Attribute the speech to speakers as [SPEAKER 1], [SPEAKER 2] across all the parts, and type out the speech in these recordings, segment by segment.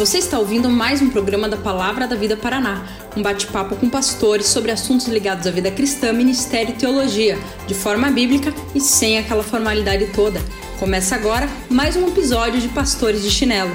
[SPEAKER 1] Você está ouvindo mais um programa da Palavra da Vida Paraná, um bate-papo com pastores sobre assuntos ligados à vida cristã, ministério e teologia, de forma bíblica e sem aquela formalidade toda. Começa agora mais um episódio de Pastores de Chinelo.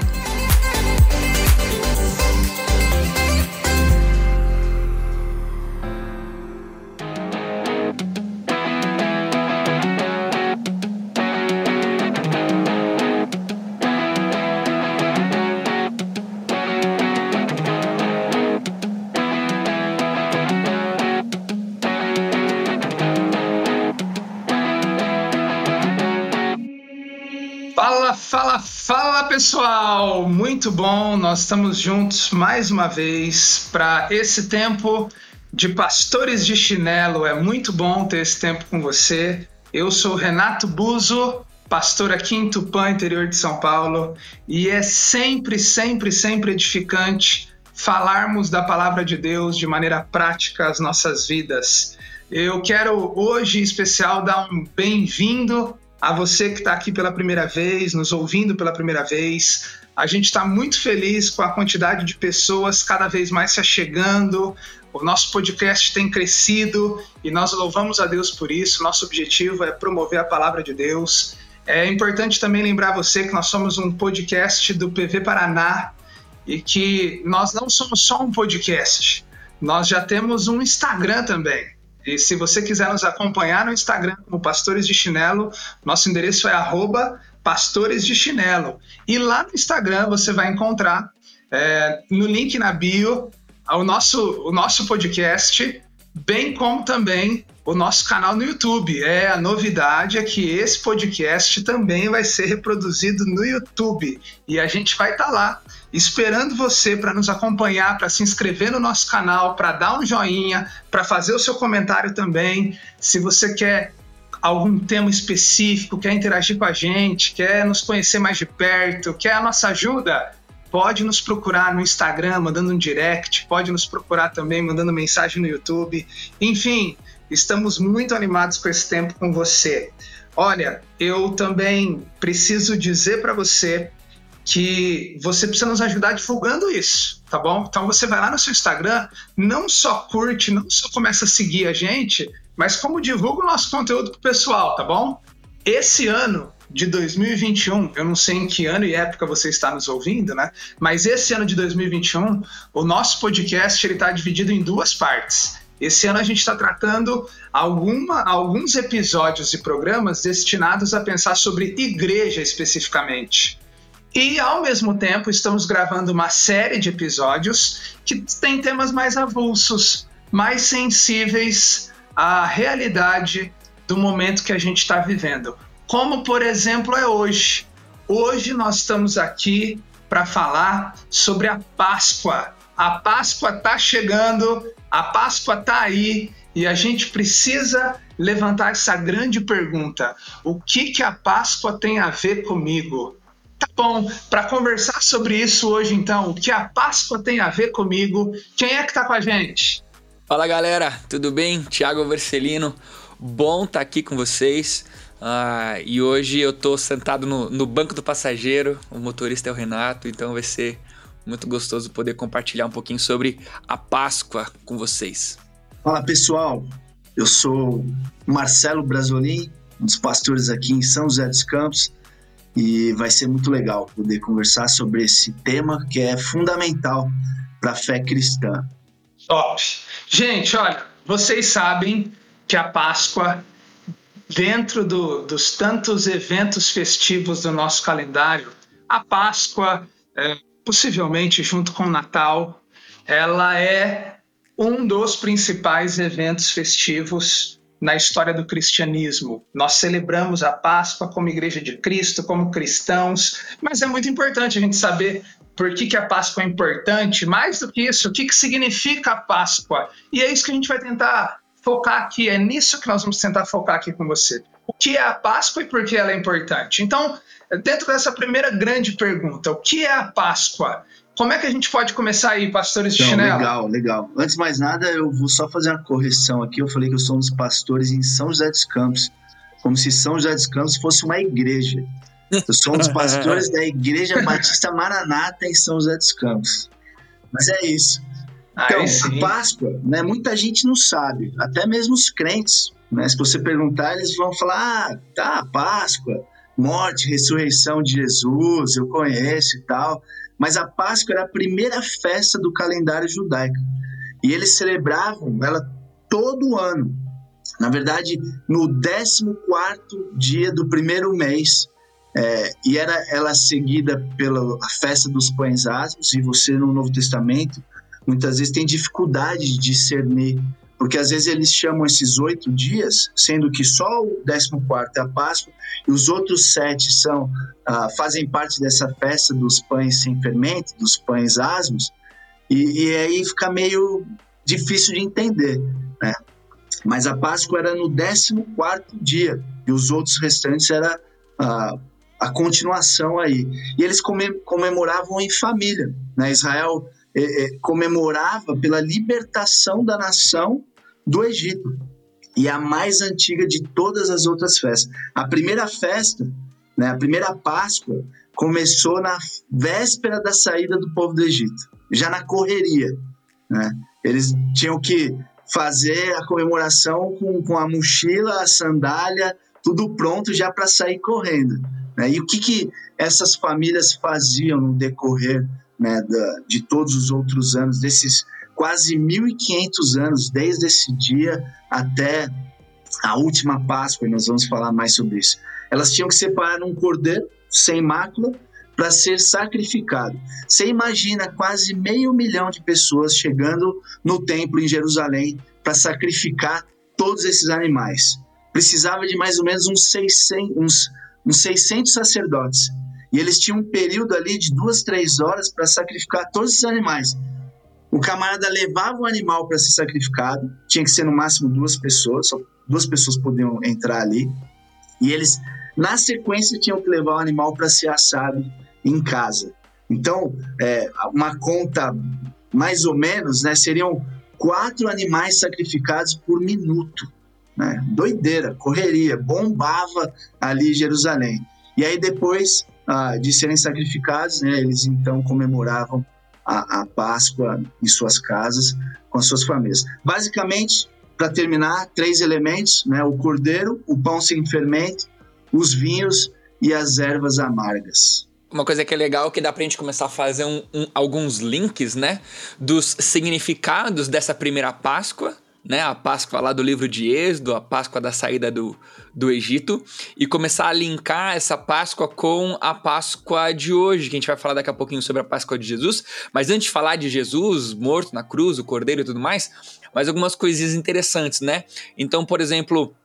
[SPEAKER 2] Pessoal, muito bom. Nós estamos juntos mais uma vez para esse tempo de pastores de chinelo. É muito bom ter esse tempo com você. Eu sou Renato Buzo, pastor aqui em Tupã, interior de São Paulo, e é sempre, sempre, sempre edificante falarmos da palavra de Deus de maneira prática às nossas vidas. Eu quero hoje, em especial, dar um bem-vindo a você que está aqui pela primeira vez, nos ouvindo pela primeira vez. A gente está muito feliz com a quantidade de pessoas cada vez mais se achegando. O nosso podcast tem crescido e nós louvamos a Deus por isso. Nosso objetivo é promover a palavra de Deus. É importante também lembrar você que nós somos um podcast do PV Paraná e que nós não somos só um podcast, nós já temos um Instagram também. E se você quiser nos acompanhar no Instagram como Pastores de Chinelo, nosso endereço é arroba Pastores de Chinelo. E lá no Instagram você vai encontrar é, no link na bio o nosso, o nosso podcast, bem como também o nosso canal no YouTube. É a novidade é que esse podcast também vai ser reproduzido no YouTube e a gente vai estar tá lá esperando você para nos acompanhar, para se inscrever no nosso canal, para dar um joinha, para fazer o seu comentário também. Se você quer algum tema específico, quer interagir com a gente, quer nos conhecer mais de perto, quer a nossa ajuda, pode nos procurar no Instagram, mandando um direct, pode nos procurar também mandando mensagem no YouTube. Enfim, estamos muito animados com esse tempo com você. Olha, eu também preciso dizer para você que você precisa nos ajudar divulgando isso, tá bom? Então você vai lá no seu Instagram, não só curte, não só começa a seguir a gente, mas como divulga o nosso conteúdo pro pessoal, tá bom? Esse ano de 2021, eu não sei em que ano e época você está nos ouvindo, né? Mas esse ano de 2021, o nosso podcast ele está dividido em duas partes. Esse ano a gente está tratando alguma, alguns episódios e programas destinados a pensar sobre igreja especificamente. E, ao mesmo tempo, estamos gravando uma série de episódios que tem temas mais avulsos, mais sensíveis à realidade do momento que a gente está vivendo. Como, por exemplo, é hoje. Hoje nós estamos aqui para falar sobre a Páscoa. A Páscoa está chegando, a Páscoa está aí e a gente precisa levantar essa grande pergunta: o que, que a Páscoa tem a ver comigo? Tá bom, para conversar sobre isso hoje, então, o que a Páscoa tem a ver comigo, quem é que tá com a gente?
[SPEAKER 3] Fala galera, tudo bem? Tiago Vercelino, bom estar tá aqui com vocês. Ah, e hoje eu tô sentado no, no banco do passageiro, o motorista é o Renato, então vai ser muito gostoso poder compartilhar um pouquinho sobre a Páscoa com vocês.
[SPEAKER 4] Fala pessoal, eu sou Marcelo Brasolim, um dos pastores aqui em São José dos Campos e vai ser muito legal poder conversar sobre esse tema que é fundamental para a fé cristã.
[SPEAKER 2] Top! Gente, olha, vocês sabem que a Páscoa, dentro do, dos tantos eventos festivos do nosso calendário, a Páscoa, é, possivelmente junto com o Natal, ela é um dos principais eventos festivos na história do cristianismo. Nós celebramos a Páscoa como Igreja de Cristo, como cristãos, mas é muito importante a gente saber por que, que a Páscoa é importante. Mais do que isso, o que, que significa a Páscoa? E é isso que a gente vai tentar focar aqui, é nisso que nós vamos tentar focar aqui com você. O que é a Páscoa e por que ela é importante? Então, dentro dessa primeira grande pergunta, o que é a Páscoa? Como é que a gente pode começar aí, pastores de então, chinelo?
[SPEAKER 4] Legal, legal. Antes de mais nada, eu vou só fazer uma correção aqui. Eu falei que eu sou um dos pastores em São José dos Campos, como se São José dos Campos fosse uma igreja. Eu sou um dos pastores da Igreja Batista Maranata em São José dos Campos. Mas é isso. Então, a Páscoa, né, muita gente não sabe, até mesmo os crentes. Né, se você perguntar, eles vão falar: ah, tá, Páscoa, morte, ressurreição de Jesus, eu conheço e tal. Mas a Páscoa era a primeira festa do calendário judaico. E eles celebravam ela todo ano. Na verdade, no 14 dia do primeiro mês, é, e era ela seguida pela festa dos pães asmos, e você no Novo Testamento muitas vezes tem dificuldade de discernir, porque às vezes eles chamam esses oito dias, sendo que só o 14 é a Páscoa, e os outros sete são ah, fazem parte dessa festa dos pães sem fermento, dos pães asmos, e, e aí fica meio difícil de entender, né? Mas a Páscoa era no 14 dia, e os outros restantes era a, a continuação aí. E eles comemoravam em família. Né? Israel é, é, comemorava pela libertação da nação do Egito. E a mais antiga de todas as outras festas. A primeira festa, né, a primeira Páscoa, começou na véspera da saída do povo do Egito, já na correria. Né? Eles tinham que fazer a comemoração com, com a mochila, a sandália, tudo pronto já para sair correndo. Né? E o que, que essas famílias faziam no decorrer né, da, de todos os outros anos, desses quase 1.500 anos, desde esse dia até a última Páscoa, e nós vamos falar mais sobre isso. Elas tinham que separar um cordeiro sem mácula para ser sacrificado. Você imagina quase meio milhão de pessoas chegando no templo em Jerusalém para sacrificar todos esses animais. Precisava de mais ou menos uns 600, uns, uns 600 sacerdotes. E eles tinham um período ali de duas, três horas para sacrificar todos esses animais. O camarada levava o animal para ser sacrificado, tinha que ser no máximo duas pessoas, só duas pessoas podiam entrar ali. E eles, na sequência, tinham que levar o animal para ser assado em casa. Então, é, uma conta mais ou menos, né, seriam quatro animais sacrificados por minuto. Né? Doideira, correria, bombava ali Jerusalém. E aí depois ah, de serem sacrificados, né, eles então comemoravam a, a Páscoa em suas casas com as suas famílias. Basicamente, para terminar, três elementos: né, o cordeiro, o pão sem fermento, os vinhos e as ervas amargas.
[SPEAKER 3] Uma coisa que é legal é que dá pra gente começar a fazer um, um, alguns links, né? Dos significados dessa primeira Páscoa, né? A Páscoa lá do livro de Êxodo, a Páscoa da saída do, do Egito, e começar a linkar essa Páscoa com a Páscoa de hoje, que a gente vai falar daqui a pouquinho sobre a Páscoa de Jesus. Mas antes de falar de Jesus morto na cruz, o cordeiro e tudo mais, mais algumas coisinhas interessantes, né? Então, por exemplo,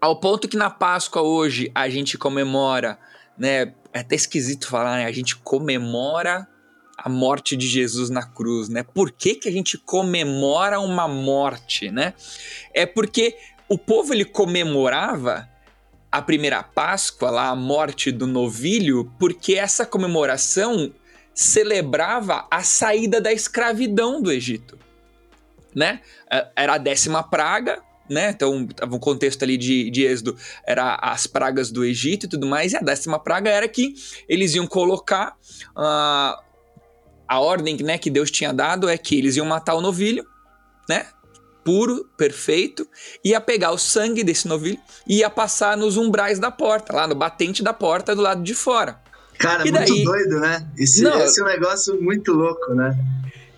[SPEAKER 3] ao ponto que na Páscoa hoje a gente comemora, né? é até esquisito falar, né? A gente comemora a morte de Jesus na cruz, né? Por que, que a gente comemora uma morte, né? É porque o povo ele comemorava a primeira Páscoa, lá a morte do novilho, porque essa comemoração celebrava a saída da escravidão do Egito, né? É, era a décima praga, né? Então, o contexto ali de, de Êxodo era as pragas do Egito e tudo mais, e a décima praga era que eles iam colocar. Uh, a ordem né, que Deus tinha dado é que eles iam matar o novilho, né? Puro, perfeito, ia pegar o sangue desse novilho e ia passar nos umbrais da porta, lá no batente da porta do lado de fora.
[SPEAKER 4] Cara, e muito daí... doido, né? Esse, Não, esse é um negócio muito louco, né?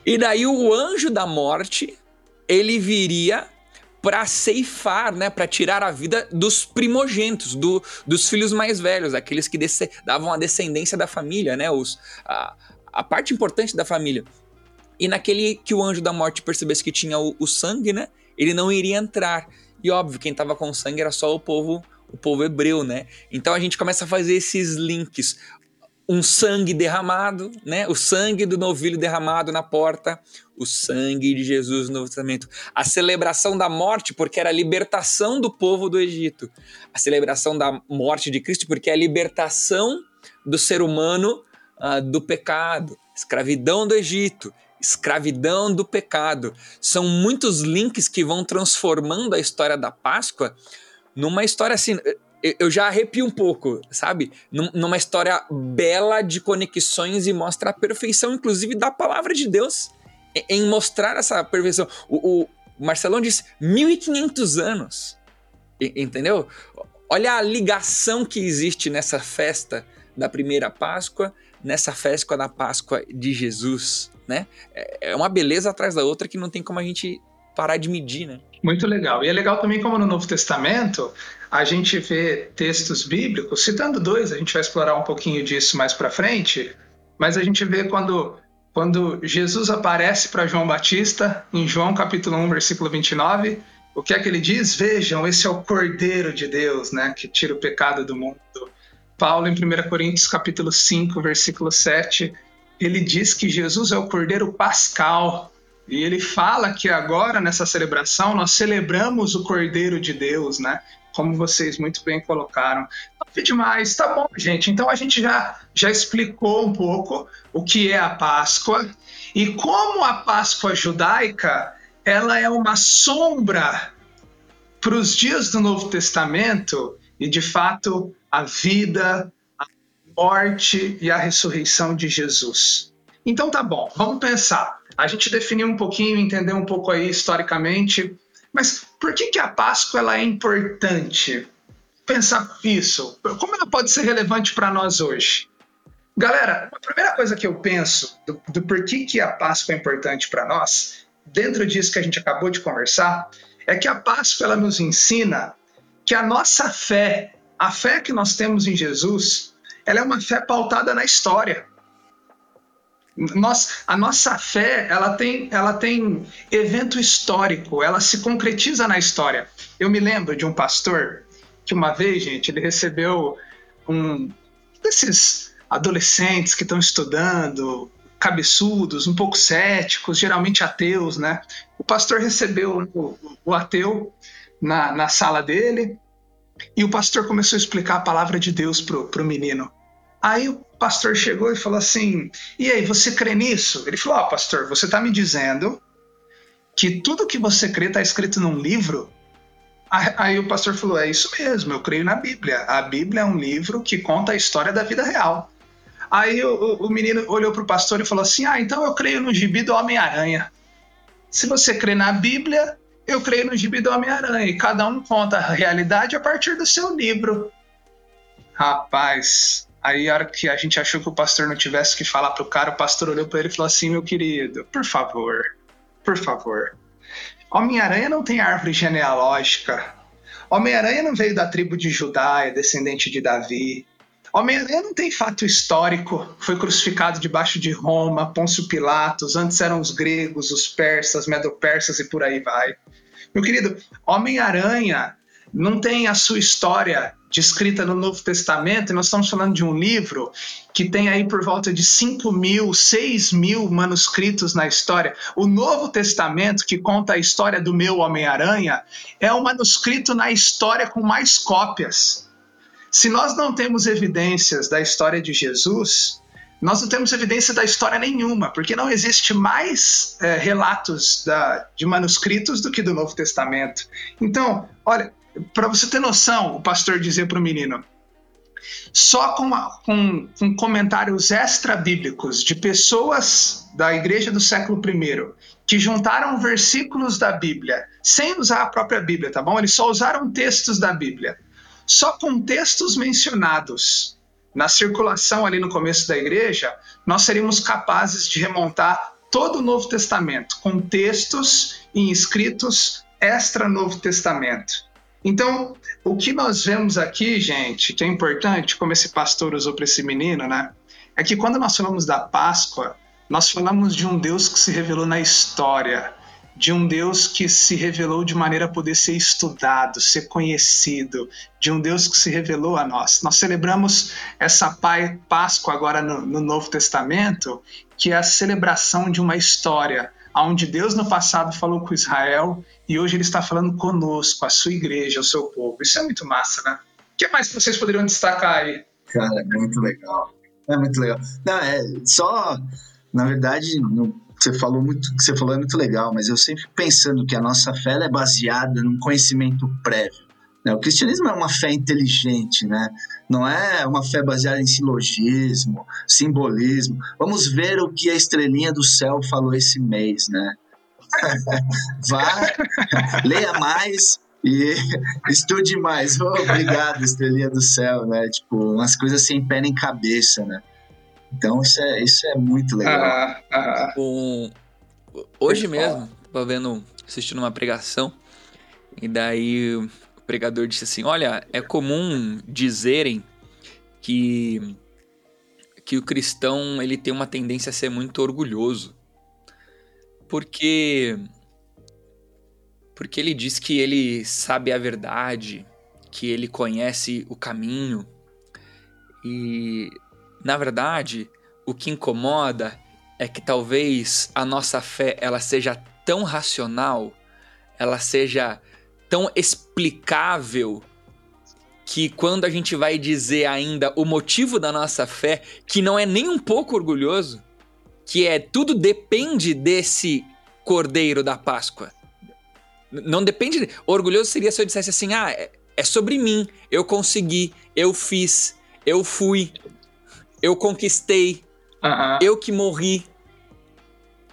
[SPEAKER 3] E daí o anjo da morte, ele viria para ceifar, né, para tirar a vida dos primogênitos, do, dos filhos mais velhos, aqueles que davam a descendência da família, né, os, a, a parte importante da família. E naquele que o anjo da morte percebesse que tinha o, o sangue, né, ele não iria entrar. E óbvio, quem estava com sangue era só o povo o povo hebreu, né? Então a gente começa a fazer esses links um sangue derramado, né? O sangue do novilho derramado na porta, o sangue de Jesus no Novo Testamento. A celebração da morte, porque era a libertação do povo do Egito. A celebração da morte de Cristo, porque é a libertação do ser humano uh, do pecado. Escravidão do Egito, escravidão do pecado. São muitos links que vão transformando a história da Páscoa numa história assim eu já arrepio um pouco, sabe? Numa história bela de conexões e mostra a perfeição, inclusive, da palavra de Deus em mostrar essa perfeição. O, o Marcelão disse 1500 anos, entendeu? Olha a ligação que existe nessa festa da primeira Páscoa, nessa festa da Páscoa de Jesus, né? É, é uma beleza atrás da outra que não tem como a gente parar de medir, né?
[SPEAKER 2] Muito legal. E é legal também como no Novo Testamento a gente vê textos bíblicos, citando dois, a gente vai explorar um pouquinho disso mais para frente, mas a gente vê quando quando Jesus aparece para João Batista, em João capítulo 1, versículo 29, o que é que ele diz? Vejam, esse é o Cordeiro de Deus, né, que tira o pecado do mundo. Paulo, em 1 Coríntios capítulo 5, versículo 7, ele diz que Jesus é o Cordeiro Pascal, e ele fala que agora, nessa celebração, nós celebramos o Cordeiro de Deus, né? Como vocês muito bem colocaram. Top demais, tá bom, gente. Então a gente já, já explicou um pouco o que é a Páscoa e como a Páscoa judaica ela é uma sombra para os dias do Novo Testamento e, de fato, a vida, a morte e a ressurreição de Jesus. Então tá bom, vamos pensar. A gente definiu um pouquinho, entendeu um pouco aí historicamente, mas por que, que a Páscoa ela é importante? Pensar isso, como ela pode ser relevante para nós hoje? Galera, a primeira coisa que eu penso do, do porquê que a Páscoa é importante para nós, dentro disso que a gente acabou de conversar, é que a Páscoa ela nos ensina que a nossa fé, a fé que nós temos em Jesus, ela é uma fé pautada na história. Nós, a nossa fé ela tem, ela tem evento histórico, ela se concretiza na história. Eu me lembro de um pastor que uma vez, gente, ele recebeu um desses adolescentes que estão estudando, cabeçudos, um pouco céticos, geralmente ateus, né? O pastor recebeu o, o ateu na, na sala dele e o pastor começou a explicar a palavra de Deus pro, pro menino. Aí o pastor chegou e falou assim: E aí, você crê nisso? Ele falou: Ó, oh, pastor, você está me dizendo que tudo que você crê está escrito num livro? Aí o pastor falou: É isso mesmo, eu creio na Bíblia. A Bíblia é um livro que conta a história da vida real. Aí o, o menino olhou para o pastor e falou assim: Ah, então eu creio no gibi do Homem-Aranha. Se você crê na Bíblia, eu creio no gibi do Homem-Aranha. E cada um conta a realidade a partir do seu livro. Rapaz, Aí, a hora que a gente achou que o pastor não tivesse que falar pro cara, o pastor olhou para ele e falou assim: Meu querido, por favor, por favor. Homem-Aranha não tem árvore genealógica. Homem-Aranha não veio da tribo de Judá, é descendente de Davi. Homem-Aranha não tem fato histórico, foi crucificado debaixo de Roma, Pôncio Pilatos, antes eram os gregos, os persas, medo-persas e por aí vai. Meu querido, Homem-Aranha não tem a sua história descrita no Novo Testamento, e nós estamos falando de um livro que tem aí por volta de 5 mil, 6 mil manuscritos na história. O Novo Testamento, que conta a história do meu Homem-Aranha, é o manuscrito na história com mais cópias. Se nós não temos evidências da história de Jesus, nós não temos evidência da história nenhuma, porque não existe mais é, relatos da, de manuscritos do que do Novo Testamento. Então, olha, para você ter noção, o pastor dizia para o menino, só com, com, com comentários extra-bíblicos de pessoas da igreja do século I que juntaram versículos da Bíblia sem usar a própria Bíblia, tá bom? Eles só usaram textos da Bíblia. Só com textos mencionados na circulação ali no começo da igreja, nós seríamos capazes de remontar todo o Novo Testamento com textos e escritos extra Novo Testamento. Então, o que nós vemos aqui, gente, que é importante, como esse pastor usou para esse menino, né? É que quando nós falamos da Páscoa, nós falamos de um Deus que se revelou na história, de um Deus que se revelou de maneira a poder ser estudado, ser conhecido, de um Deus que se revelou a nós. Nós celebramos essa Páscoa agora no, no Novo Testamento, que é a celebração de uma história, onde Deus no passado falou com Israel e hoje ele está falando conosco, a sua igreja, o seu povo. Isso é muito massa, né? O que mais vocês poderiam destacar aí?
[SPEAKER 4] Cara, é muito legal. É muito legal. Não, é só, na verdade, no, você falou muito, que você falou é muito legal, mas eu sempre pensando que a nossa fé é baseada num conhecimento prévio. Né? O cristianismo é uma fé inteligente, né? não é uma fé baseada em silogismo, simbolismo. Vamos ver o que a estrelinha do céu falou esse mês, né? Vá, leia mais e estude mais. Oh, obrigado, estrelinha do céu, né? Tipo, umas coisas sem pé nem cabeça, né? Então isso é, isso é muito legal. Ah,
[SPEAKER 3] ah, um, hoje mesmo, tava vendo, assistindo uma pregação, e daí o pregador disse assim: Olha, é comum dizerem que, que o cristão ele tem uma tendência a ser muito orgulhoso. Porque porque ele diz que ele sabe a verdade, que ele conhece o caminho. E na verdade, o que incomoda é que talvez a nossa fé ela seja tão racional, ela seja tão explicável que quando a gente vai dizer ainda o motivo da nossa fé, que não é nem um pouco orgulhoso, que é tudo depende desse cordeiro da Páscoa. Não depende. Orgulhoso seria se eu dissesse assim: ah, é, é sobre mim, eu consegui, eu fiz, eu fui, eu conquistei, uh -uh. eu que morri.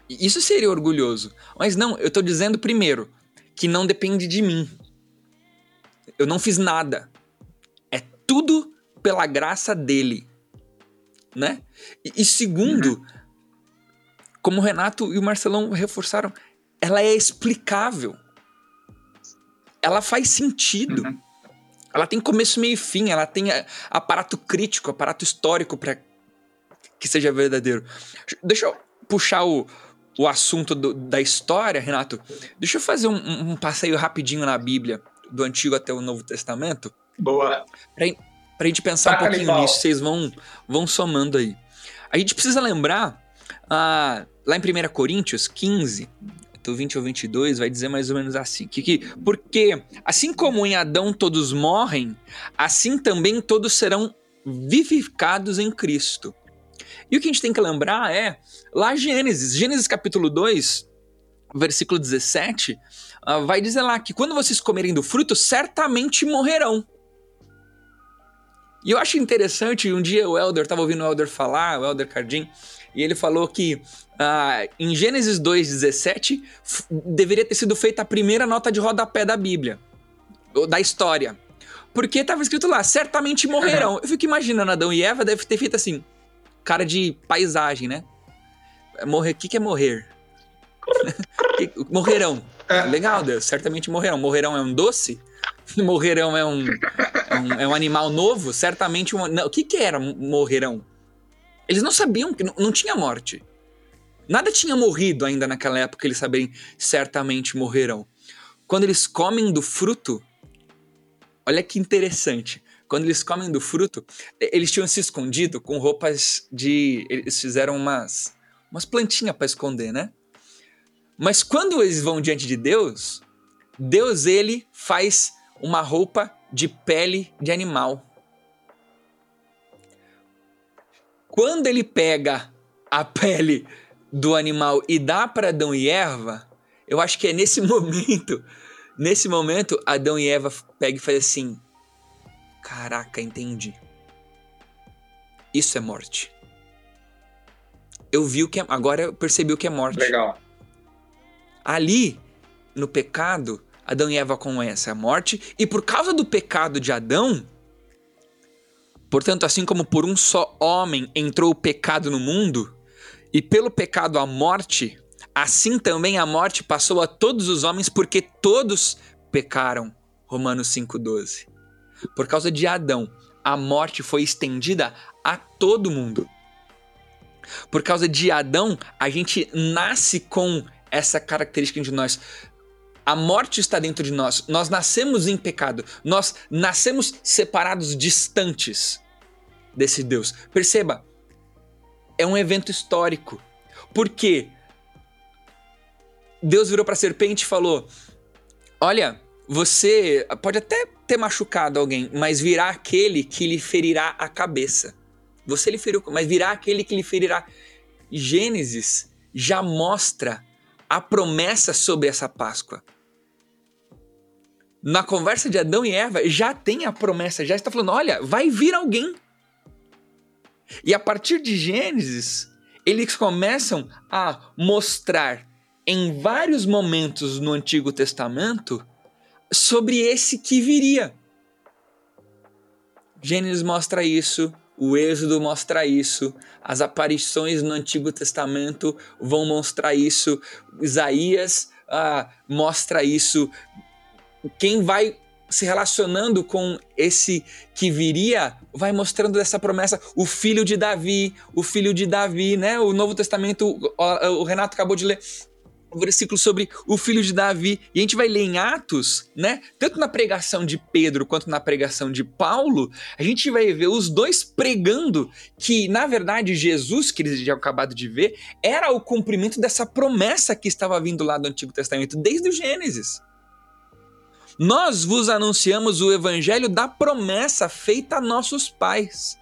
[SPEAKER 3] Isso seria orgulhoso. Mas não, eu tô dizendo primeiro que não depende de mim. Eu não fiz nada. É tudo pela graça dele. Né? E, e segundo, uhum. como o Renato e o Marcelão reforçaram, ela é explicável. Ela faz sentido. Uhum. Ela tem começo, meio e fim, ela tem aparato crítico, aparato histórico para que seja verdadeiro. Deixa eu puxar o, o assunto do, da história, Renato. Deixa eu fazer um, um, passeio rapidinho na Bíblia, do Antigo até o Novo Testamento.
[SPEAKER 2] Boa.
[SPEAKER 3] Pra, pra gente pensar Saca um pouquinho nisso, vocês vão, vão somando aí. A gente precisa lembrar, ah, lá em 1 Coríntios 15, do 20 ao 22 vai dizer mais ou menos assim: que, que, porque assim como em Adão todos morrem, assim também todos serão vivificados em Cristo. E o que a gente tem que lembrar é lá Gênesis, Gênesis capítulo 2, versículo 17, uh, ah, vai dizer lá que quando vocês comerem do fruto, certamente morrerão. E eu acho interessante, um dia o Elder, estava ouvindo o Elder falar, o Elder Cardim, e ele falou que uh, em Gênesis 2,17 deveria ter sido feita a primeira nota de rodapé da Bíblia, da história. Porque estava escrito lá, certamente morrerão. Eu fico imaginando Adão e Eva deve ter feito assim, cara de paisagem, né? Morrer, o que, que é morrer? morrerão. É. Legal, Deus, certamente morrerão. Morrerão é um doce? Morrerão é um, é um, é um animal novo? Certamente um. Não, o que, que era morrerão? Eles não sabiam que não, não tinha morte. Nada tinha morrido ainda naquela época, eles saberem certamente morrerão. Quando eles comem do fruto, olha que interessante. Quando eles comem do fruto, eles tinham se escondido com roupas de. Eles fizeram umas, umas plantinhas para esconder, né? Mas quando eles vão diante de Deus, Deus ele faz uma roupa de pele de animal. Quando ele pega a pele do animal e dá para Adão e Eva, eu acho que é nesse momento, nesse momento, Adão e Eva pega e faz assim: Caraca, entendi. Isso é morte. Eu vi o que é, agora eu percebi o que é morte.
[SPEAKER 2] Legal.
[SPEAKER 3] Ali, no pecado, Adão e Eva conhecem a morte e por causa do pecado de Adão, Portanto, assim como por um só homem entrou o pecado no mundo, e pelo pecado a morte, assim também a morte passou a todos os homens, porque todos pecaram. Romanos 5,12. Por causa de Adão, a morte foi estendida a todo mundo. Por causa de Adão, a gente nasce com essa característica de nós. A morte está dentro de nós. Nós nascemos em pecado. Nós nascemos separados, distantes desse Deus. Perceba, é um evento histórico. Porque Deus virou para a serpente e falou: Olha, você pode até ter machucado alguém, mas virá aquele que lhe ferirá a cabeça. Você lhe feriu, mas virá aquele que lhe ferirá. Gênesis já mostra a promessa sobre essa Páscoa. Na conversa de Adão e Eva, já tem a promessa, já está falando: olha, vai vir alguém. E a partir de Gênesis, eles começam a mostrar em vários momentos no Antigo Testamento sobre esse que viria. Gênesis mostra isso, o Êxodo mostra isso, as aparições no Antigo Testamento vão mostrar isso, Isaías ah, mostra isso. Quem vai se relacionando com esse que viria, vai mostrando essa promessa, o filho de Davi, o filho de Davi, né? O Novo Testamento, o Renato acabou de ler o versículo sobre o filho de Davi, e a gente vai ler em Atos, né? Tanto na pregação de Pedro quanto na pregação de Paulo, a gente vai ver os dois pregando que, na verdade, Jesus, que eles já acabado de ver, era o cumprimento dessa promessa que estava vindo lá do Antigo Testamento, desde o Gênesis. Nós vos anunciamos o evangelho da promessa feita a nossos pais.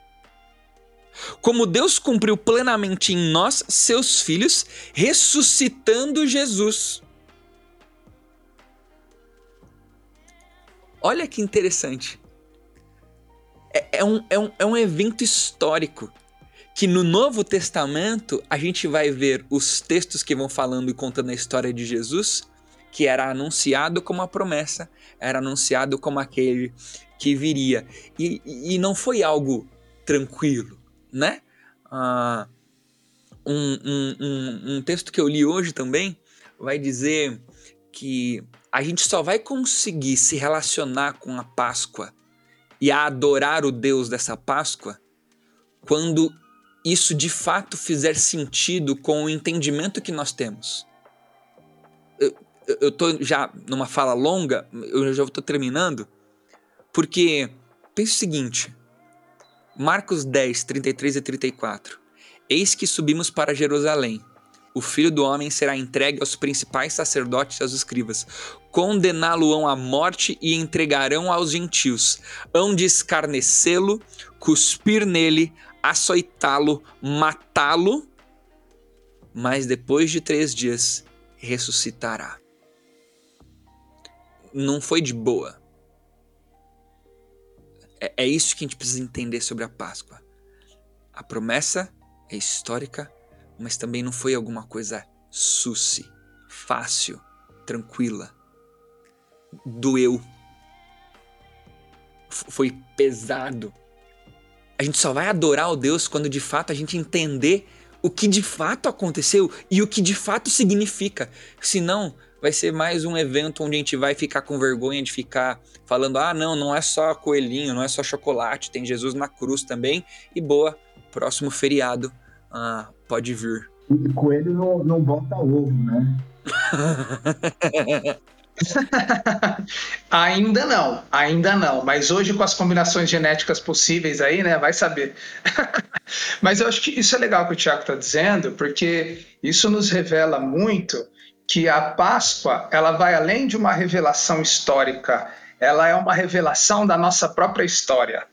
[SPEAKER 3] Como Deus cumpriu plenamente em nós, seus filhos, ressuscitando Jesus. Olha que interessante. É, é, um, é, um, é um evento histórico que no Novo Testamento a gente vai ver os textos que vão falando e contando a história de Jesus, que era anunciado como a promessa, era anunciado como aquele que viria. E, e não foi algo tranquilo, né? Ah, um, um, um, um texto que eu li hoje também vai dizer que a gente só vai conseguir se relacionar com a Páscoa e a adorar o Deus dessa Páscoa quando isso de fato fizer sentido com o entendimento que nós temos. Eu, tô já numa fala longa, eu já estou terminando, porque pense o seguinte: Marcos 10, 33 e 34. Eis que subimos para Jerusalém. O filho do homem será entregue aos principais sacerdotes e aos escribas. Condená-lo-ão à morte e entregarão aos gentios. Hão de escarnecê-lo, cuspir nele, açoitá-lo, matá-lo. Mas depois de três dias ressuscitará. Não foi de boa é, é isso que a gente precisa entender sobre a Páscoa. A promessa é histórica, mas também não foi alguma coisa suci, fácil, tranquila. Doeu. Foi pesado. A gente só vai adorar o Deus quando de fato a gente entender o que de fato aconteceu e o que de fato significa. Senão, vai ser mais um evento onde a gente vai ficar com vergonha de ficar falando: ah, não, não é só coelhinho, não é só chocolate, tem Jesus na cruz também. E boa, próximo feriado ah, pode vir.
[SPEAKER 4] E coelho não, não bota ovo, né?
[SPEAKER 2] ainda não, ainda não. Mas hoje, com as combinações genéticas possíveis aí, né? Vai saber. Mas eu acho que isso é legal que o Tiago está dizendo, porque isso nos revela muito que a Páscoa ela vai além de uma revelação histórica, ela é uma revelação da nossa própria história.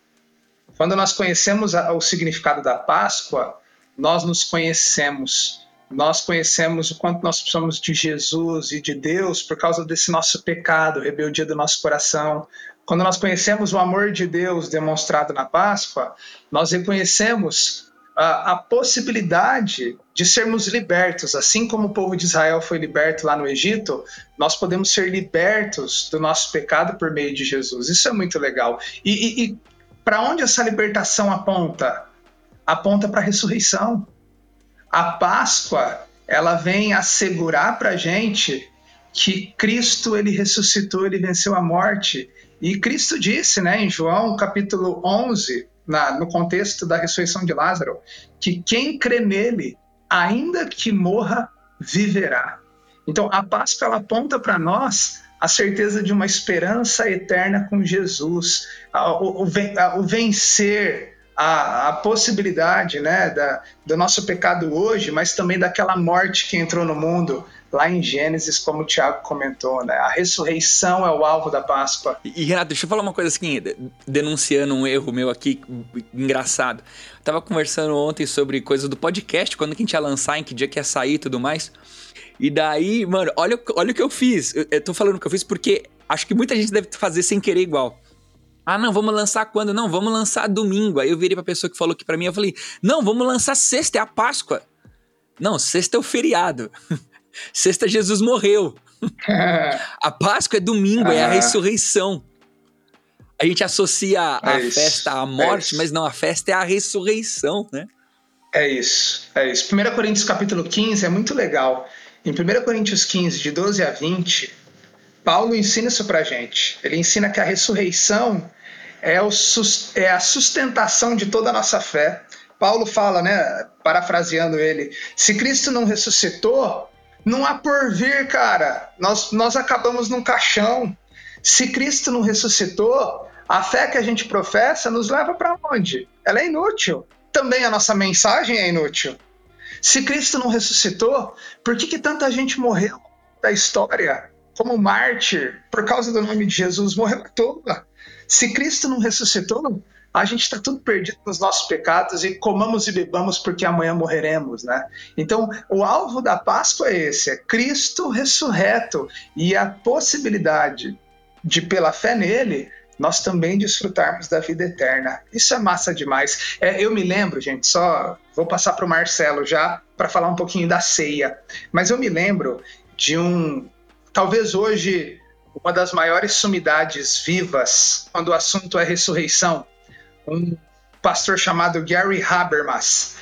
[SPEAKER 2] Quando nós conhecemos o significado da Páscoa, nós nos conhecemos. Nós conhecemos o quanto nós precisamos de Jesus e de Deus por causa desse nosso pecado, rebeldia do nosso coração. Quando nós conhecemos o amor de Deus demonstrado na Páscoa, nós reconhecemos a, a, possibilidade de sermos libertos, assim como o povo de Israel foi liberto lá no Egito, nós podemos ser libertos do nosso pecado por meio de Jesus. Isso é muito legal. E, e, e para onde essa libertação aponta? Aponta para a ressurreição. A Páscoa ela vem assegurar para a gente que Cristo ele ressuscitou, ele venceu a morte. E Cristo disse, né, em João capítulo 11, na, no contexto da ressurreição de Lázaro, que quem crê nele, ainda que morra, viverá. Então a Páscoa ela aponta para nós a certeza de uma esperança eterna com Jesus, o, o, vencer a, a, possibilidade né, da, do nosso pecado hoje, mas também daquela morte que entrou no mundo, lá em Gênesis, como o Tiago comentou, né? A ressurreição é o alvo da Páscoa.
[SPEAKER 3] E, Renato, deixa eu falar uma coisa assim, denunciando um erro meu aqui, engraçado. Eu tava conversando ontem sobre coisas do podcast, quando que a gente ia lançar, em que dia que ia sair e tudo mais. E daí, mano, olha, olha o que eu fiz. Eu, eu tô falando o que eu fiz porque acho que muita gente deve fazer sem querer igual. Ah, não, vamos lançar quando? Não, vamos lançar domingo. Aí eu virei pra pessoa que falou aqui pra mim, eu falei, não, vamos lançar sexta, é a Páscoa. Não, sexta é o feriado. sexta Jesus morreu. a Páscoa é domingo, é a ressurreição. A gente associa a é festa à é morte, é mas não, a festa é a ressurreição, né?
[SPEAKER 2] É isso, é isso. 1 Coríntios capítulo 15 é muito legal. Em 1 Coríntios 15, de 12 a 20, Paulo ensina isso pra gente. Ele ensina que a ressurreição é, o, é a sustentação de toda a nossa fé. Paulo fala, né, parafraseando ele, se Cristo não ressuscitou, não há por vir, cara. Nós, nós acabamos num caixão. Se Cristo não ressuscitou, a fé que a gente professa nos leva para onde? Ela é inútil. Também a nossa mensagem é inútil. Se Cristo não ressuscitou, por que, que tanta gente morreu da história como mártir por causa do nome de Jesus? Morreu à toa. Se Cristo não ressuscitou, a gente está tudo perdido nos nossos pecados e comamos e bebamos porque amanhã morreremos, né? Então, o alvo da Páscoa é esse: é Cristo ressurreto e a possibilidade de, pela fé nele, nós também desfrutarmos da vida eterna. Isso é massa demais. É, eu me lembro, gente, só vou passar para o Marcelo já para falar um pouquinho da ceia, mas eu me lembro de um, talvez hoje, uma das maiores sumidades vivas quando o assunto é ressurreição. Um pastor chamado Gary Habermas.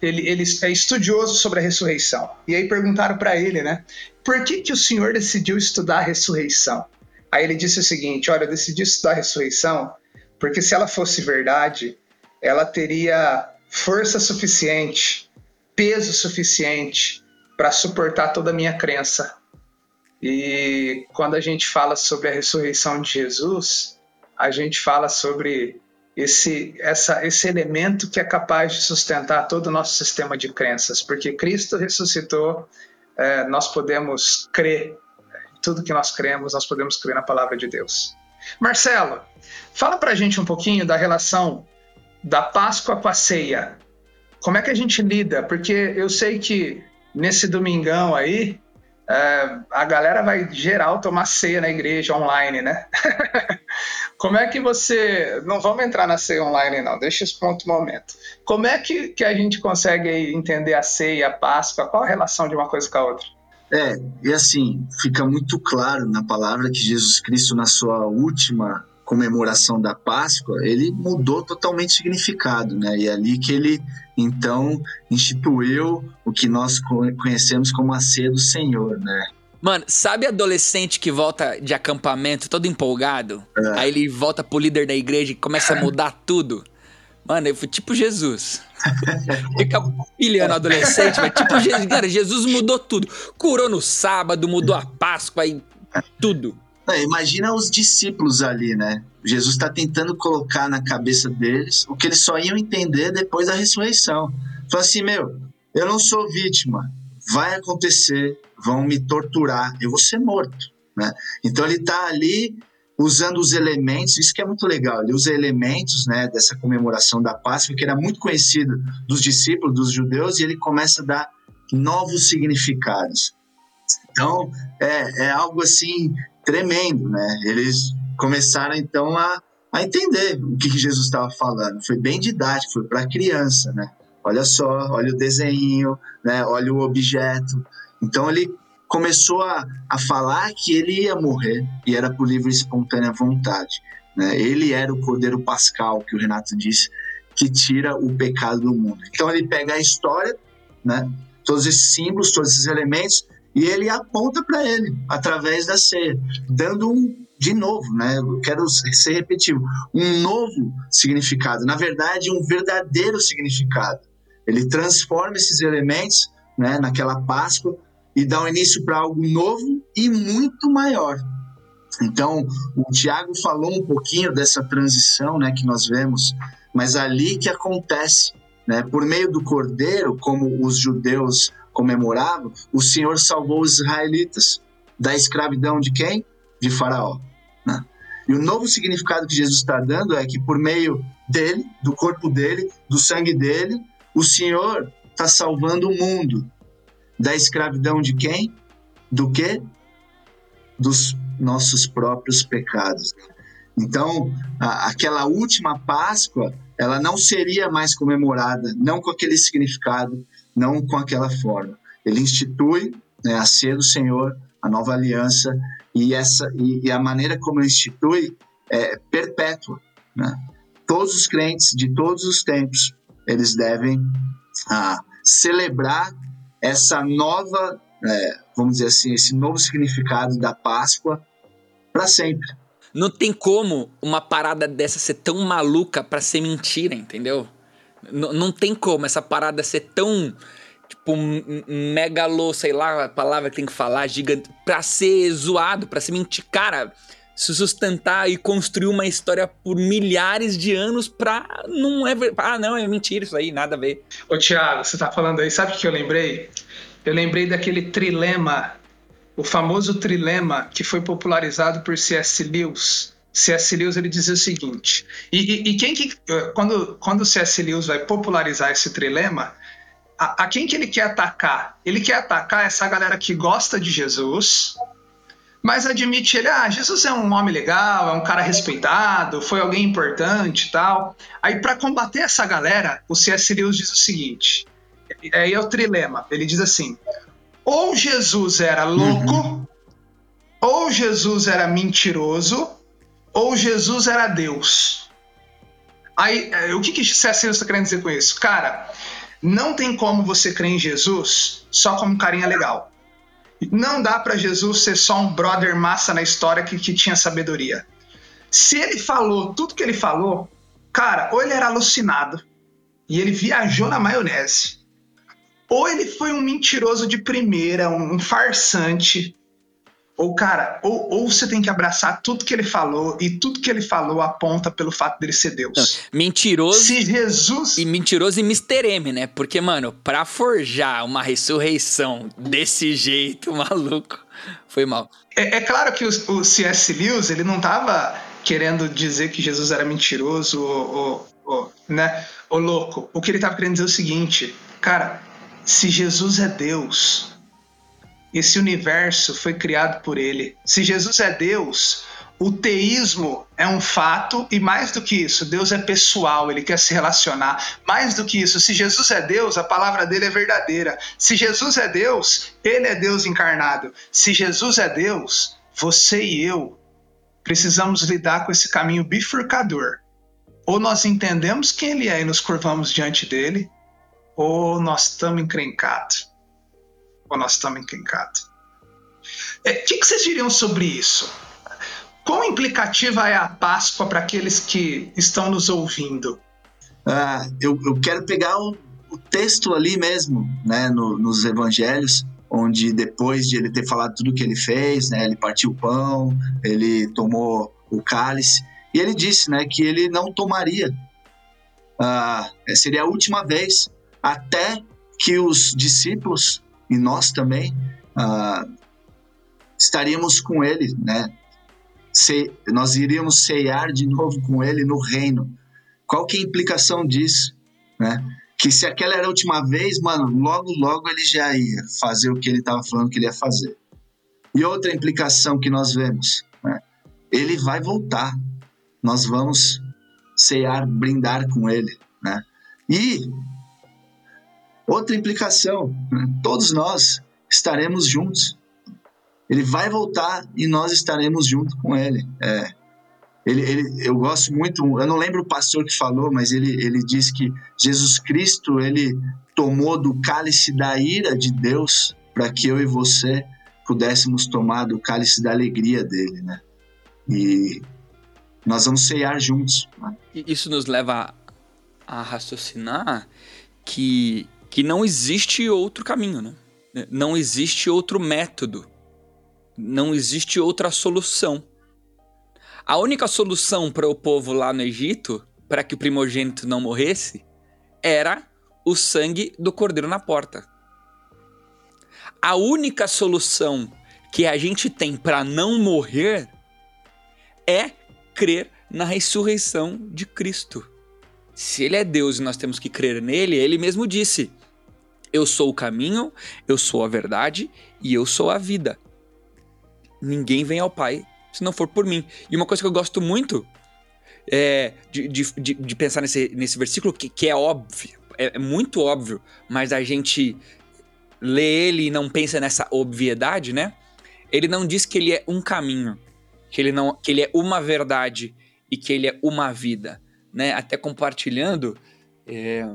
[SPEAKER 2] Ele, ele é estudioso sobre a ressurreição. E aí perguntaram para ele, né? Por que, que o senhor decidiu estudar a ressurreição? Aí ele disse o seguinte: Olha, eu decidi estudar a ressurreição porque se ela fosse verdade, ela teria força suficiente, peso suficiente para suportar toda a minha crença. E quando a gente fala sobre a ressurreição de Jesus, a gente fala sobre esse, essa, esse elemento que é capaz de sustentar todo o nosso sistema de crenças, porque Cristo ressuscitou, é, nós podemos crer tudo que nós cremos, nós podemos crer na palavra de Deus. Marcelo, fala pra gente um pouquinho da relação da Páscoa com a ceia. Como é que a gente lida? Porque eu sei que nesse domingão aí, é, a galera vai geral tomar ceia na igreja online, né? Como é que você. Não vamos entrar na ceia online, não, deixa esse ponto momento. Como é que, que a gente consegue entender a ceia, a Páscoa? Qual a relação de uma coisa com a outra?
[SPEAKER 4] É, e assim, fica muito claro na palavra que Jesus Cristo, na sua última comemoração da Páscoa, ele mudou totalmente o significado, né? E é ali que ele, então, instituiu o que nós conhecemos como a ceia do Senhor, né?
[SPEAKER 3] Mano, sabe adolescente que volta de acampamento todo empolgado? É. Aí ele volta pro líder da igreja e começa a mudar tudo? Mano, eu fui tipo Jesus. Fica pilhando adolescente, mas tipo Jesus. Cara, Jesus mudou tudo. Curou no sábado, mudou a Páscoa e tudo.
[SPEAKER 4] É, imagina os discípulos ali, né? Jesus está tentando colocar na cabeça deles o que eles só iam entender depois da ressurreição. Fala assim, meu, eu não sou vítima, vai acontecer, vão me torturar, eu vou ser morto, né? Então ele está ali usando os elementos, isso que é muito legal, ele usa elementos né, dessa comemoração da Páscoa, que era muito conhecido dos discípulos, dos judeus, e ele começa a dar novos significados. Então, é, é algo assim tremendo, né? Eles começaram então a, a entender o que, que Jesus estava falando. Foi bem didático, foi para criança, né? Olha só, olha o desenho, né? Olha o objeto. Então ele começou a, a falar que ele ia morrer e era por livre e espontânea vontade. Né? Ele era o Cordeiro Pascal, que o Renato disse, que tira o pecado do mundo. Então ele pega a história, né? todos esses símbolos, todos esses elementos, e ele aponta para ele através da ceia, dando um de novo, né? Eu quero ser repetitivo, um novo significado, na verdade, um verdadeiro significado. Ele transforma esses elementos, né, naquela Páscoa e dá um início para algo novo e muito maior. Então, o Tiago falou um pouquinho dessa transição né, que nós vemos, mas ali que acontece. Né, por meio do cordeiro, como os judeus comemoravam, o Senhor salvou os israelitas da escravidão de quem? De Faraó. Né? E o novo significado que Jesus está dando é que por meio dele, do corpo dele, do sangue dele, o Senhor está salvando o mundo da escravidão de quem? Do quê? Dos nossos próprios pecados. Então, a, aquela última Páscoa, ela não seria mais comemorada, não com aquele significado, não com aquela forma. Ele institui né, a ceia do Senhor, a nova aliança, e, essa, e, e a maneira como ele institui é perpétua. Né? Todos os crentes de todos os tempos, eles devem ah, celebrar essa nova, é, vamos dizer assim, esse novo significado da Páscoa para sempre.
[SPEAKER 3] Não tem como uma parada dessa ser tão maluca para ser mentira, entendeu? N não tem como essa parada ser tão tipo megalo, sei lá a palavra que tem que falar, gigante, pra ser zoado, pra ser mentir. Cara, se sustentar e construir uma história por milhares de anos pra não é. Ah, não, é mentira isso aí, nada a ver.
[SPEAKER 2] Ô, Thiago, você tá falando aí, sabe o que eu lembrei? Eu lembrei daquele trilema, o famoso trilema que foi popularizado por C.S. Lewis. C.S. Lewis ele dizia o seguinte, e, e, e quem que, quando, quando C.S. Lewis vai popularizar esse trilema, a, a, quem que ele quer atacar? Ele quer atacar essa galera que gosta de Jesus, mas admite ele, ah, Jesus é um homem legal, é um cara respeitado, foi alguém importante e tal. Aí, para combater essa galera, o C.S. Lewis diz o seguinte: aí é o trilema. Ele diz assim: ou Jesus era louco, uhum. ou Jesus era mentiroso, ou Jesus era Deus. Aí, é, o que, que C.S. Lewis está querendo dizer com isso? Cara, não tem como você crer em Jesus só como um carinha legal. Não dá para Jesus ser só um brother massa na história que, que tinha sabedoria. Se ele falou tudo que ele falou, cara, ou ele era alucinado e ele viajou na maionese, ou ele foi um mentiroso de primeira, um farsante ou, cara, ou, ou você tem que abraçar tudo que ele falou, e tudo que ele falou aponta pelo fato dele ser Deus.
[SPEAKER 3] Mentiroso.
[SPEAKER 2] Se Jesus.
[SPEAKER 3] E mentiroso e Mr. M, né? Porque, mano, pra forjar uma ressurreição desse jeito, maluco, foi mal.
[SPEAKER 2] É, é claro que o, o C.S. Lewis, ele não tava querendo dizer que Jesus era mentiroso ou, ou, ou, né, ou louco. O que ele tava querendo dizer é o seguinte, cara, se Jesus é Deus, esse universo foi criado por ele. Se Jesus é Deus, o teísmo é um fato e mais do que isso, Deus é pessoal, ele quer se relacionar. Mais do que isso, se Jesus é Deus, a palavra dele é verdadeira. Se Jesus é Deus, ele é Deus encarnado. Se Jesus é Deus, você e eu precisamos lidar com esse caminho bifurcador. Ou nós entendemos quem ele é e nos curvamos diante dele, ou nós estamos encrencados ou nós estamos encrencados. O que, que vocês diriam sobre isso? Quão implicativa é a Páscoa para aqueles que estão nos ouvindo?
[SPEAKER 4] Ah, eu, eu quero pegar o, o, texto ali mesmo, né, no, nos evangelhos, onde depois de ele ter falado tudo o que ele fez, né, ele partiu o pão, ele tomou o cálice, e ele disse né, que ele não tomaria. Ah, seria a última vez, até que os discípulos e nós também ah, estaríamos com ele, né? Se, nós iríamos ceiar de novo com ele no reino. Qual que é a implicação disso, né? Que se aquela era a última vez, mano, logo, logo ele já ia fazer o que ele estava falando que ele ia fazer. E outra implicação que nós vemos, né? Ele vai voltar. Nós vamos ceiar, brindar com ele, né? E Outra implicação, né? todos nós estaremos juntos. Ele vai voltar e nós estaremos junto com ele. É. Ele, ele, eu gosto muito, eu não lembro o pastor que falou, mas ele, ele diz que Jesus Cristo ele tomou do cálice da ira de Deus para que eu e você pudéssemos tomar do cálice da alegria dele, né? E nós vamos ceiar juntos. Né?
[SPEAKER 3] Isso nos leva a raciocinar que que não existe outro caminho, né? Não existe outro método. Não existe outra solução. A única solução para o povo lá no Egito, para que o primogênito não morresse, era o sangue do cordeiro na porta. A única solução que a gente tem para não morrer é crer na ressurreição de Cristo. Se ele é Deus e nós temos que crer nele, ele mesmo disse: eu sou o caminho, eu sou a verdade e eu sou a vida. ninguém vem ao Pai se não for por mim. E uma coisa que eu gosto muito é, de, de, de, de pensar nesse, nesse versículo, que, que é óbvio, é, é muito óbvio, mas a gente lê ele e não pensa nessa obviedade, né? Ele não diz que ele é um caminho, que ele, não, que ele é uma verdade e que ele é uma vida, né? Até compartilhando, é,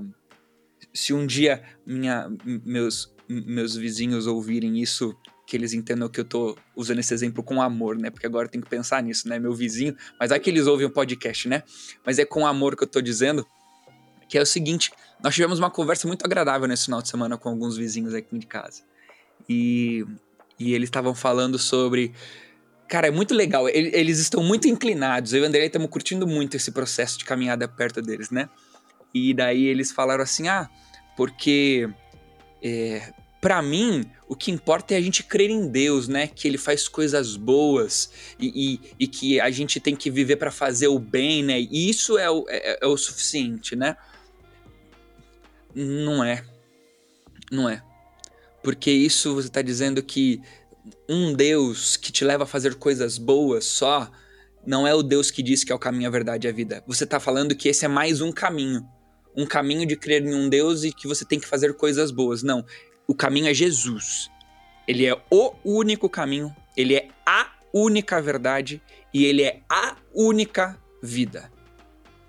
[SPEAKER 3] se um dia minha, meus, meus vizinhos ouvirem isso que eles entendam que eu tô usando esse exemplo com amor, né? Porque agora tenho que pensar nisso, né? Meu vizinho, mas é que eles ouvem o podcast, né? Mas é com amor que eu tô dizendo, que é o seguinte, nós tivemos uma conversa muito agradável nesse final de semana com alguns vizinhos aqui de casa. E, e eles estavam falando sobre Cara, é muito legal. Eles estão muito inclinados. Eu e o André estamos curtindo muito esse processo de caminhada perto deles, né? E daí eles falaram assim: ah, porque é, para mim, o que importa é a gente crer em Deus, né? Que Ele faz coisas boas e, e, e que a gente tem que viver para fazer o bem, né? E isso é o, é, é o suficiente, né? Não é. Não é. Porque isso você está dizendo que um Deus que te leva a fazer coisas boas só não é o Deus que diz que é o caminho, a verdade e a vida. Você está falando que esse é mais um caminho. Um caminho de crer em um Deus e que você tem que fazer coisas boas. Não. O caminho é Jesus. Ele é o único caminho, ele é a única verdade e ele é a única vida.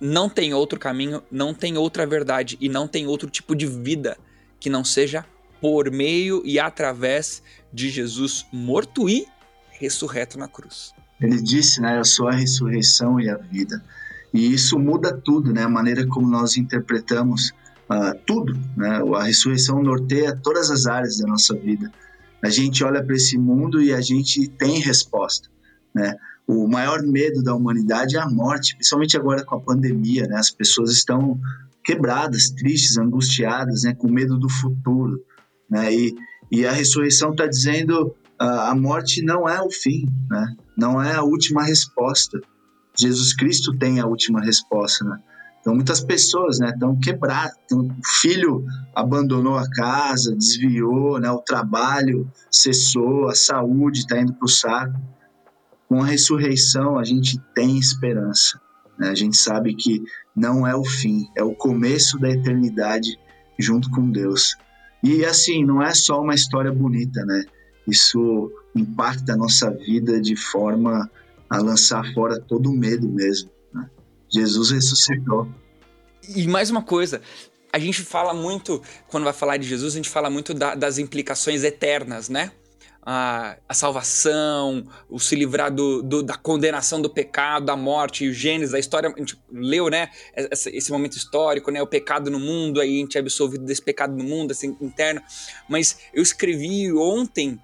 [SPEAKER 3] Não tem outro caminho, não tem outra verdade e não tem outro tipo de vida que não seja por meio e através de Jesus morto e ressurreto na cruz.
[SPEAKER 4] Ele disse, né, eu sou a ressurreição e a vida. E isso muda tudo, né, a maneira como nós interpretamos uh, tudo. Né? A ressurreição norteia todas as áreas da nossa vida. A gente olha para esse mundo e a gente tem resposta. Né? O maior medo da humanidade é a morte, principalmente agora com a pandemia. Né? As pessoas estão quebradas, tristes, angustiadas, né? com medo do futuro. Né? E, e a ressurreição está dizendo uh, a morte não é o fim, né? não é a última resposta. Jesus Cristo tem a última resposta. Né? Então, muitas pessoas né, estão quebradas. O filho abandonou a casa, desviou, né, o trabalho cessou, a saúde está indo para o saco. Com a ressurreição, a gente tem esperança. Né? A gente sabe que não é o fim, é o começo da eternidade junto com Deus. E assim, não é só uma história bonita, né? Isso impacta a nossa vida de forma a lançar fora todo o medo mesmo. Jesus ressuscitou.
[SPEAKER 3] E mais uma coisa, a gente fala muito, quando vai falar de Jesus, a gente fala muito da, das implicações eternas, né? A, a, salvação, o se livrar do, do, da condenação do pecado, da morte, o Gênesis, a história, a gente leu, né? Esse, esse, momento histórico, né? O pecado no mundo, aí a gente é absolvido desse pecado no mundo, assim, interno. Mas eu escrevi ontem,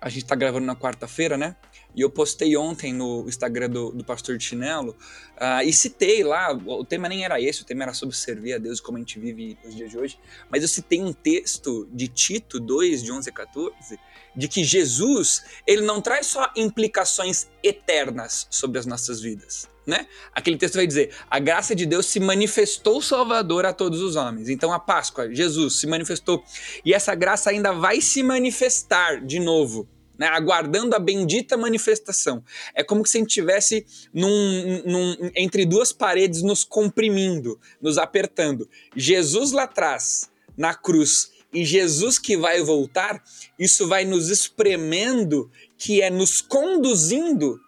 [SPEAKER 3] a gente tá gravando na quarta-feira, né? E eu postei ontem no Instagram do, do Pastor de Chinelo uh, e citei lá, o tema nem era esse, o tema era sobre servir a Deus como a gente vive nos dias de hoje, mas eu citei um texto de Tito 2, de 11 a 14, de que Jesus, ele não traz só implicações eternas sobre as nossas vidas, né? Aquele texto vai dizer: a graça de Deus se manifestou salvador a todos os homens. Então a Páscoa, Jesus se manifestou e essa graça ainda vai se manifestar de novo né, aguardando a bendita manifestação. É como se a gente estivesse num, num, entre duas paredes nos comprimindo, nos apertando. Jesus lá atrás, na cruz, e Jesus que vai voltar, isso vai nos espremendo, que é nos conduzindo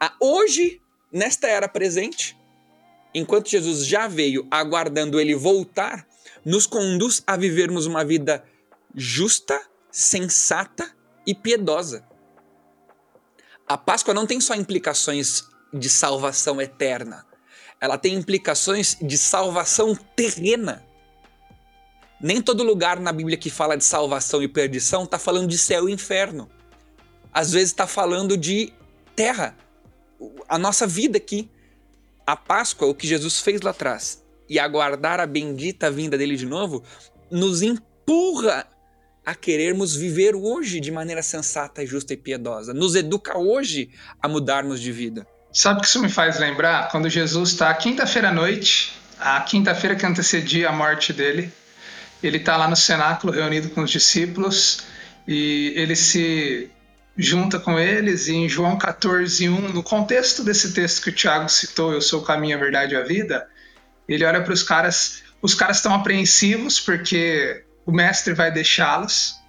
[SPEAKER 3] a hoje, nesta era presente, enquanto Jesus já veio aguardando ele voltar, nos conduz a vivermos uma vida justa, sensata e piedosa. A Páscoa não tem só implicações de salvação eterna, ela tem implicações de salvação terrena. Nem todo lugar na Bíblia que fala de salvação e perdição está falando de céu e inferno. Às vezes está falando de terra, a nossa vida aqui. A Páscoa, o que Jesus fez lá atrás, e aguardar a bendita vinda dele de novo, nos empurra a querermos viver hoje de maneira sensata, justa e piedosa. Nos educa hoje a mudarmos de vida.
[SPEAKER 2] Sabe o que isso me faz lembrar? Quando Jesus está quinta-feira à noite, a quinta-feira que antecedia a morte dele, ele está lá no cenáculo reunido com os discípulos e ele se junta com eles e em João 14, 1, no contexto desse texto que o Tiago citou, Eu sou o caminho, a verdade e a vida, ele olha para os caras, os caras estão apreensivos porque o mestre vai deixá-los.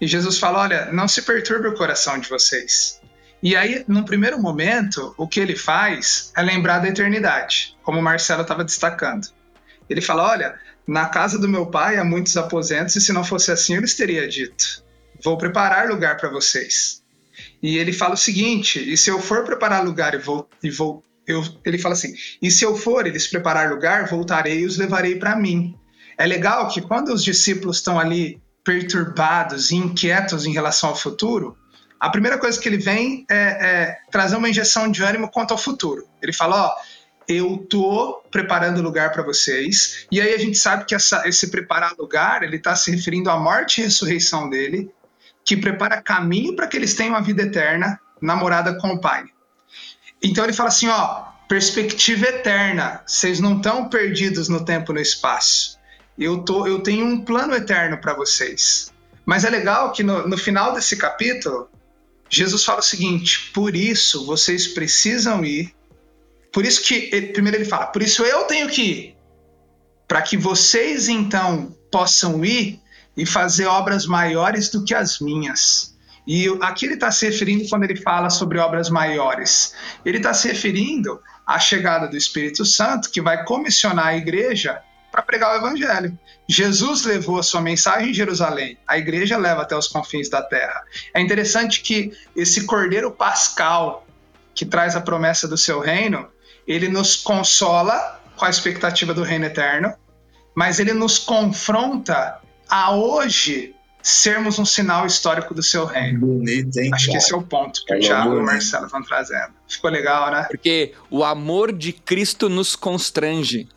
[SPEAKER 2] E Jesus fala: Olha, não se perturbe o coração de vocês. E aí, num primeiro momento, o que ele faz é lembrar da eternidade, como o Marcelo estava destacando. Ele fala: Olha, na casa do meu pai há muitos aposentos, e se não fosse assim, eu lhes teria dito: Vou preparar lugar para vocês. E ele fala o seguinte: E se eu for preparar lugar e vou. E vou eu, ele fala assim: E se eu for eles preparar lugar, voltarei e os levarei para mim. É legal que quando os discípulos estão ali perturbados e inquietos em relação ao futuro, a primeira coisa que ele vem é, é trazer uma injeção de ânimo quanto ao futuro. Ele fala: Ó eu tô preparando lugar para vocês. E aí a gente sabe que essa, esse preparar lugar, ele está se referindo à morte e ressurreição dele, que prepara caminho para que eles tenham a vida eterna namorada com o Pai. Então ele fala assim, ó, perspectiva eterna. Vocês não estão perdidos no tempo e no espaço. Eu tô, eu tenho um plano eterno para vocês. Mas é legal que no, no final desse capítulo, Jesus fala o seguinte: por isso vocês precisam ir por isso que, ele, primeiro ele fala, por isso eu tenho que ir, para que vocês então possam ir e fazer obras maiores do que as minhas. E aqui ele está se referindo quando ele fala sobre obras maiores. Ele está se referindo à chegada do Espírito Santo, que vai comissionar a igreja para pregar o Evangelho. Jesus levou a sua mensagem em Jerusalém, a igreja leva até os confins da terra. É interessante que esse cordeiro pascal, que traz a promessa do seu reino, ele nos consola com a expectativa do reino eterno, mas ele nos confronta a hoje sermos um sinal histórico do seu reino.
[SPEAKER 4] Bonito, hein?
[SPEAKER 2] Acho que esse é o ponto que é o Thiago e o Marcelo estão trazendo. Ficou legal, né?
[SPEAKER 3] Porque o amor de Cristo nos constrange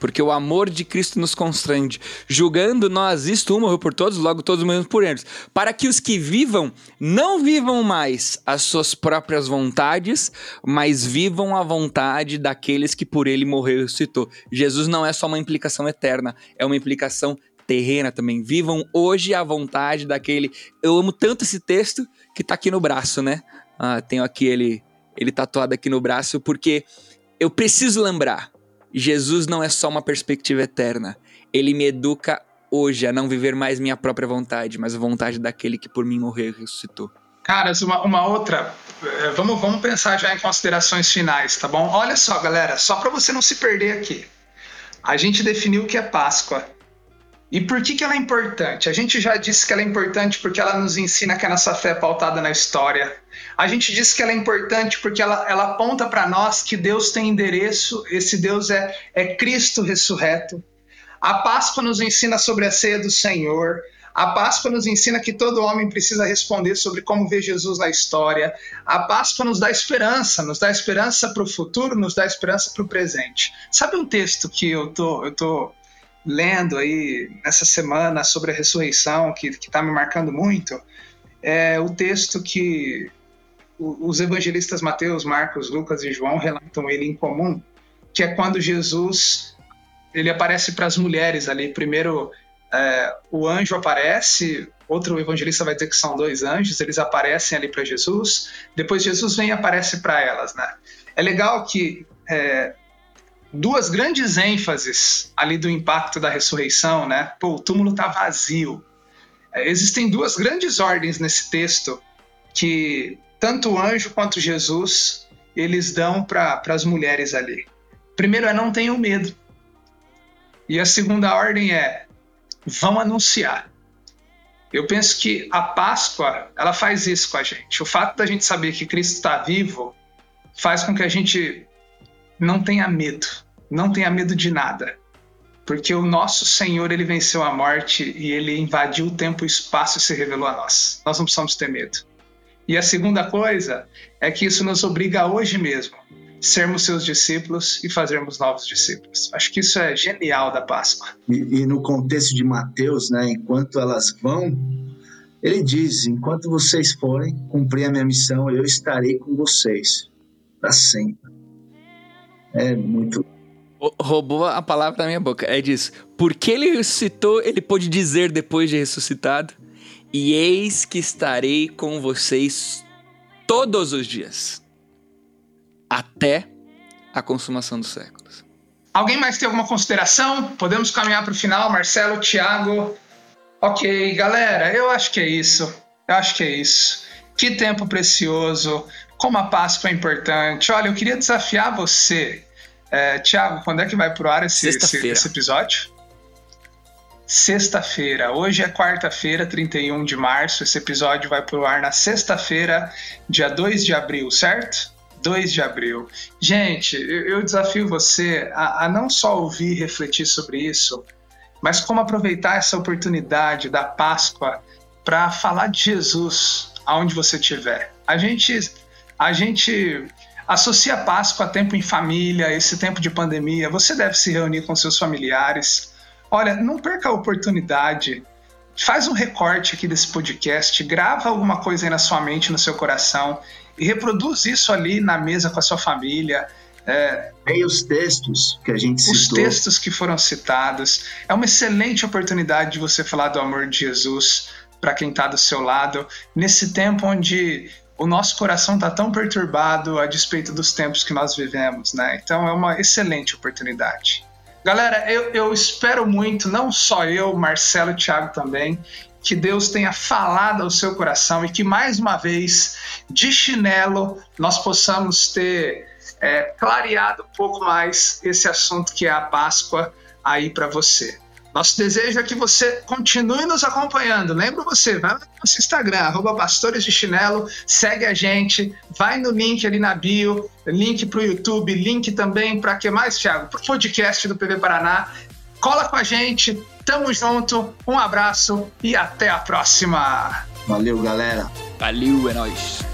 [SPEAKER 3] porque o amor de Cristo nos constrange. Julgando nós isto, um morreu por todos, logo todos morremos por eles. Para que os que vivam não vivam mais as suas próprias vontades, mas vivam a vontade daqueles que por ele morreu e ressuscitou. Jesus não é só uma implicação eterna, é uma implicação terrena também. Vivam hoje a vontade daquele. Eu amo tanto esse texto que tá aqui no braço, né? Ah, tenho aqui ele, ele tatuado aqui no braço, porque eu preciso lembrar Jesus não é só uma perspectiva eterna. Ele me educa hoje a não viver mais minha própria vontade, mas a vontade daquele que por mim morreu e ressuscitou.
[SPEAKER 2] Caras, uma, uma outra. Eh, vamos, vamos pensar já em considerações finais, tá bom? Olha só, galera, só para você não se perder aqui. A gente definiu o que é Páscoa. E por que, que ela é importante? A gente já disse que ela é importante porque ela nos ensina que a nossa fé é pautada na história. A gente disse que ela é importante porque ela, ela aponta para nós que Deus tem endereço, esse Deus é, é Cristo ressurreto. A Páscoa nos ensina sobre a ceia do Senhor. A Páscoa nos ensina que todo homem precisa responder sobre como ver Jesus na história. A Páscoa nos dá esperança, nos dá esperança para o futuro, nos dá esperança para o presente. Sabe um texto que eu tô, eu tô lendo aí nessa semana sobre a ressurreição, que está me marcando muito, é o texto que os evangelistas Mateus, Marcos, Lucas e João relatam ele em comum, que é quando Jesus ele aparece para as mulheres ali. Primeiro, é, o anjo aparece, outro evangelista vai dizer que são dois anjos, eles aparecem ali para Jesus. Depois Jesus vem e aparece para elas, né? É legal que é, duas grandes ênfases ali do impacto da ressurreição, né? Pô, o túmulo está vazio. É, existem duas grandes ordens nesse texto que tanto o anjo quanto Jesus eles dão para as mulheres ali. Primeiro é não tenham medo. E a segunda ordem é vão anunciar. Eu penso que a Páscoa ela faz isso com a gente. O fato da gente saber que Cristo está vivo faz com que a gente não tenha medo, não tenha medo de nada. Porque o nosso Senhor, ele venceu a morte e ele invadiu o tempo e o espaço e se revelou a nós. Nós não precisamos ter medo. E a segunda coisa é que isso nos obriga hoje mesmo sermos seus discípulos e fazermos novos discípulos. Acho que isso é genial da Páscoa.
[SPEAKER 4] E, e, no contexto de Mateus, né, enquanto elas vão, ele diz: enquanto vocês forem cumprir a minha missão, eu estarei com vocês para sempre. É muito.
[SPEAKER 3] Roubou a palavra da minha boca. É disso. Porque ele ressuscitou, ele pôde dizer depois de ressuscitado: e eis que estarei com vocês todos os dias, até a consumação dos séculos.
[SPEAKER 2] Alguém mais tem alguma consideração? Podemos caminhar para o final, Marcelo, Thiago. Ok, galera, eu acho que é isso. Eu acho que é isso. Que tempo precioso, como a Páscoa é importante. Olha, eu queria desafiar você. É, Tiago, quando é que vai pro ar esse, esse, esse episódio? Sexta-feira. Hoje é quarta-feira, 31 de março. Esse episódio vai pro ar na sexta-feira, dia 2 de abril, certo? 2 de abril. Gente, eu, desafio você a, a não só ouvir e refletir sobre isso, mas como aproveitar essa oportunidade da Páscoa para falar de Jesus aonde você estiver. A gente, a gente associa a Páscoa a tempo em família, esse tempo de pandemia. Você deve se reunir com seus familiares. Olha, não perca a oportunidade. Faz um recorte aqui desse podcast, grava alguma coisa aí na sua mente, no seu coração e reproduz isso ali na mesa com a sua família.
[SPEAKER 4] É, Leia os textos que a gente
[SPEAKER 2] citou. Os textos que foram citados. É uma excelente oportunidade de você falar do amor de Jesus para quem está do seu lado, nesse tempo onde o nosso coração está tão perturbado a despeito dos tempos que nós vivemos, né? Então é uma excelente oportunidade. Galera, eu, eu espero muito, não só eu, Marcelo e Thiago também, que Deus tenha falado ao seu coração e que mais uma vez, de chinelo, nós possamos ter é, clareado um pouco mais esse assunto que é a Páscoa aí para você. Nosso desejo é que você continue nos acompanhando. Lembra você, vai no nosso Instagram, arroba Pastores de Chinelo, segue a gente, vai no link ali na bio, link para o YouTube, link também para que mais, Thiago? Para o podcast do PV Paraná. Cola com a gente, tamo junto, um abraço e até a próxima.
[SPEAKER 4] Valeu, galera.
[SPEAKER 3] Valeu, é nóis.